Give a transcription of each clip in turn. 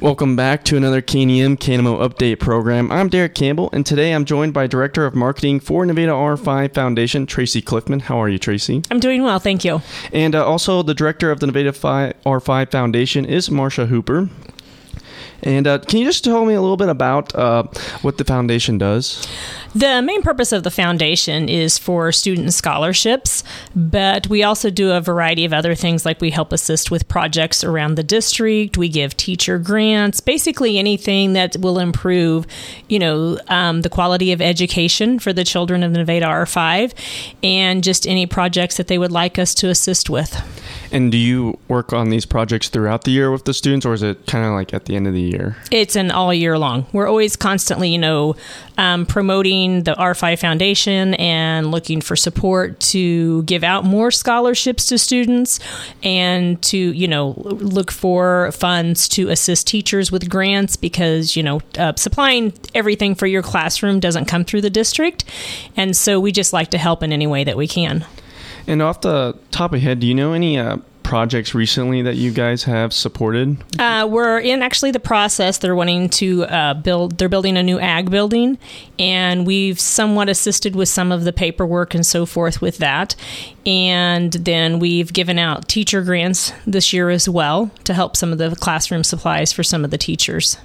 Welcome back to another KNEM KNMO update program. I'm Derek Campbell, and today I'm joined by Director of Marketing for Nevada R5 Foundation, Tracy Cliffman. How are you, Tracy? I'm doing well, thank you. And uh, also, the Director of the Nevada R5 Foundation is Marsha Hooper. And uh, can you just tell me a little bit about uh, what the foundation does? The main purpose of the foundation is for student scholarships, but we also do a variety of other things like we help assist with projects around the district, we give teacher grants, basically anything that will improve, you know, um, the quality of education for the children of Nevada R5 and just any projects that they would like us to assist with. And do you work on these projects throughout the year with the students, or is it kind of like at the end of the year? It's an all year long. We're always constantly, you know, um, promoting the R5 Foundation and looking for support to give out more scholarships to students and to, you know, look for funds to assist teachers with grants because, you know, uh, supplying everything for your classroom doesn't come through the district. And so we just like to help in any way that we can. And off the top of head, do you know any uh, projects recently that you guys have supported? Uh, we're in actually the process. They're wanting to uh, build. They're building a new ag building, and we've somewhat assisted with some of the paperwork and so forth with that. And then we've given out teacher grants this year as well to help some of the classroom supplies for some of the teachers.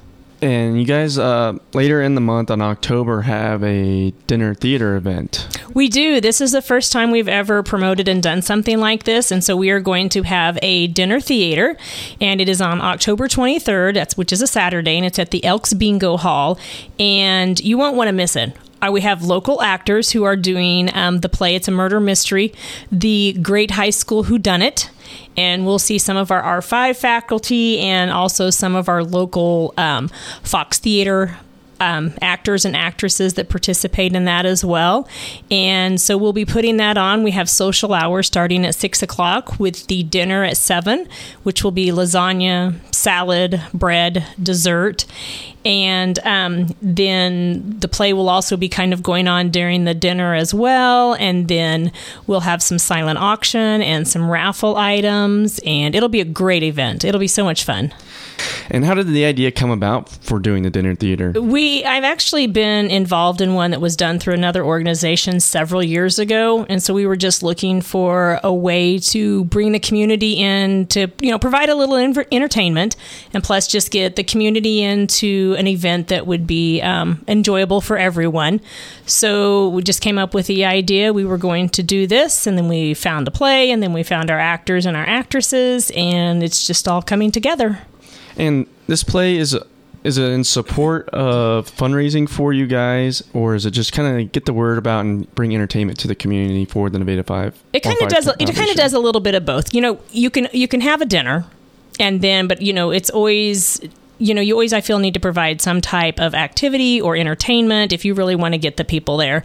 And you guys, uh, later in the month on October, have a dinner theater event. We do. This is the first time we've ever promoted and done something like this. And so we are going to have a dinner theater, and it is on October 23rd, that's, which is a Saturday, and it's at the Elks Bingo Hall. And you won't want to miss it. Uh, we have local actors who are doing um, the play. It's a murder mystery. The Great High School Who Done It, and we'll see some of our R5 faculty and also some of our local um, Fox Theater um, actors and actresses that participate in that as well. And so we'll be putting that on. We have social hours starting at six o'clock with the dinner at seven, which will be lasagna, salad, bread, dessert. And um, then the play will also be kind of going on during the dinner as well. And then we'll have some silent auction and some raffle items. And it'll be a great event. It'll be so much fun. And how did the idea come about for doing the dinner theater? We I've actually been involved in one that was done through another organization several years ago, and so we were just looking for a way to bring the community in to you know provide a little entertainment, and plus just get the community into an event that would be um, enjoyable for everyone. So we just came up with the idea we were going to do this, and then we found a play, and then we found our actors and our actresses, and it's just all coming together. And this play is is it in support of fundraising for you guys, or is it just kind of get the word about and bring entertainment to the community for the Nevada Five? It kind of does. It kind of does a little bit of both. You know, you can you can have a dinner, and then, but you know, it's always you know, you always, I feel, need to provide some type of activity or entertainment if you really want to get the people there.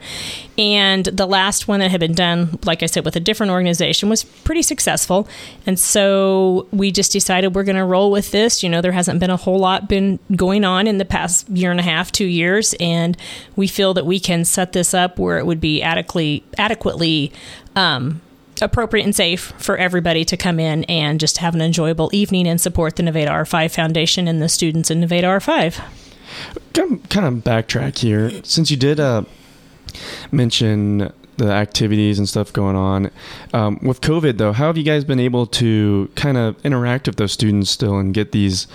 And the last one that had been done, like I said, with a different organization was pretty successful. And so we just decided we're going to roll with this. You know, there hasn't been a whole lot been going on in the past year and a half, two years. And we feel that we can set this up where it would be adequately, adequately, um, appropriate and safe for everybody to come in and just have an enjoyable evening and support the Nevada R5 Foundation and the students in Nevada R5. Kind of backtrack here. Since you did uh, mention the activities and stuff going on. Um, with COVID, though, how have you guys been able to kind of interact with those students still and get these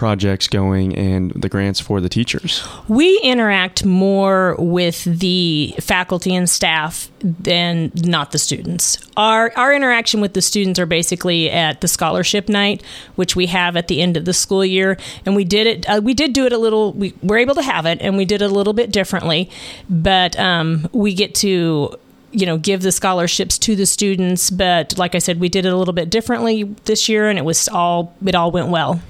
projects going and the grants for the teachers? We interact more with the faculty and staff than not the students. Our our interaction with the students are basically at the scholarship night, which we have at the end of the school year, and we did it. Uh, we did do it a little. We were able to have it, and we did it a little bit differently, but um, we get to you know give the scholarships to the students but like i said we did it a little bit differently this year and it was all it all went well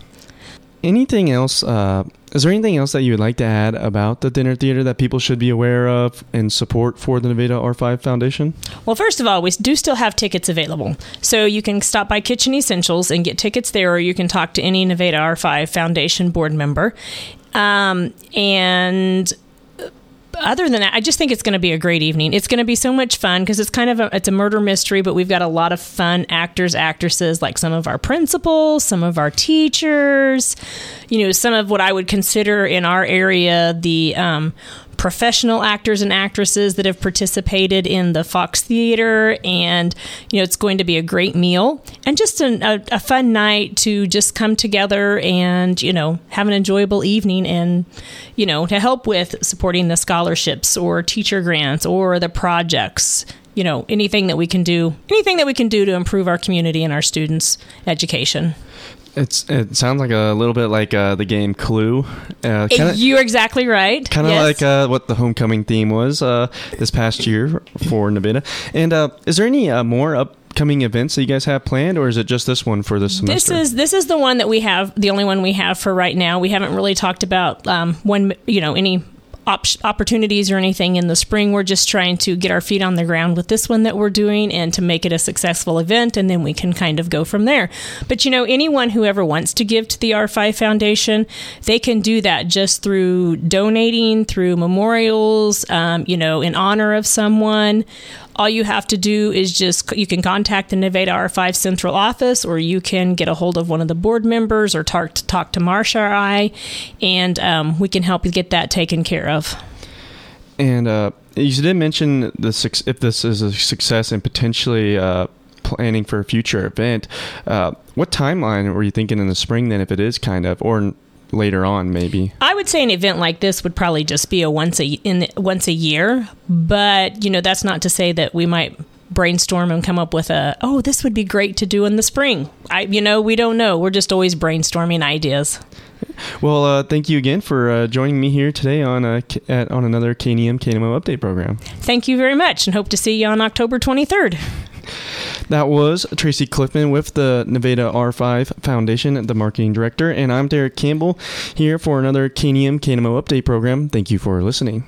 anything else? Uh, is there anything else that you would like to add about the dinner theater that people should be aware of and support for the Nevada R5 Foundation? Well, first of all, we do still have tickets available. So you can stop by Kitchen Essentials and get tickets there, or you can talk to any Nevada R5 Foundation board member. Um, and other than that, I just think it's going to be a great evening. It's going to be so much fun because it's kind of a, it's a murder mystery, but we've got a lot of fun actors, actresses, like some of our principals, some of our teachers, you know, some of what I would consider in our area the um, professional actors and actresses that have participated in the Fox Theater, and you know it's going to be a great meal and just an, a, a fun night to just come together and you know have an enjoyable evening and you know to help with supporting the scholarships or teacher grants or the projects you know anything that we can do anything that we can do to improve our community and our students education It's it sounds like a little bit like uh, the game Clue. Uh, kinda, you're exactly right Kind of Yes. like uh, what the homecoming theme was uh, this past year for Nevada. And uh, is there any uh, more upcoming events that you guys have planned, or is it just this one for this semester? This is this is the one that we have, the only one we have for right now. We haven't really talked about um, when you know any op- opportunities or anything in the spring. We're just trying to get our feet on the ground with this one that we're doing and to make it a successful event, and then we can kind of go from there. But you know, anyone who ever wants to give to the R5 Foundation, they can do that just through donating, through memorials, um, you know, in honor of someone all you have to do is just you can contact the Nevada R5 central office or you can get a hold of one of the board members or talk to, talk to Marsha or I, and um, we can help you get that taken care of. And uh, you did mention the if this is a success and potentially uh, planning for a future event. Uh, what timeline were you thinking in the spring then, if it is kind of, or later on maybe? I would say an event like this would probably just be a once a in once a year, but you know that's not to say that we might brainstorm and come up with a oh this would be great to do in the spring. I you know we don't know. We're just always brainstorming ideas. Well, uh, thank you again for uh, joining me here today on uh, K- at, on another KNEM KNMO update program. Thank you very much, and hope to see you on October twenty third. That was Tracy Cliffman with the Nevada R5 Foundation, the marketing director, and I'm Derek Campbell here for another KNEM KNMO update program. Thank you for listening.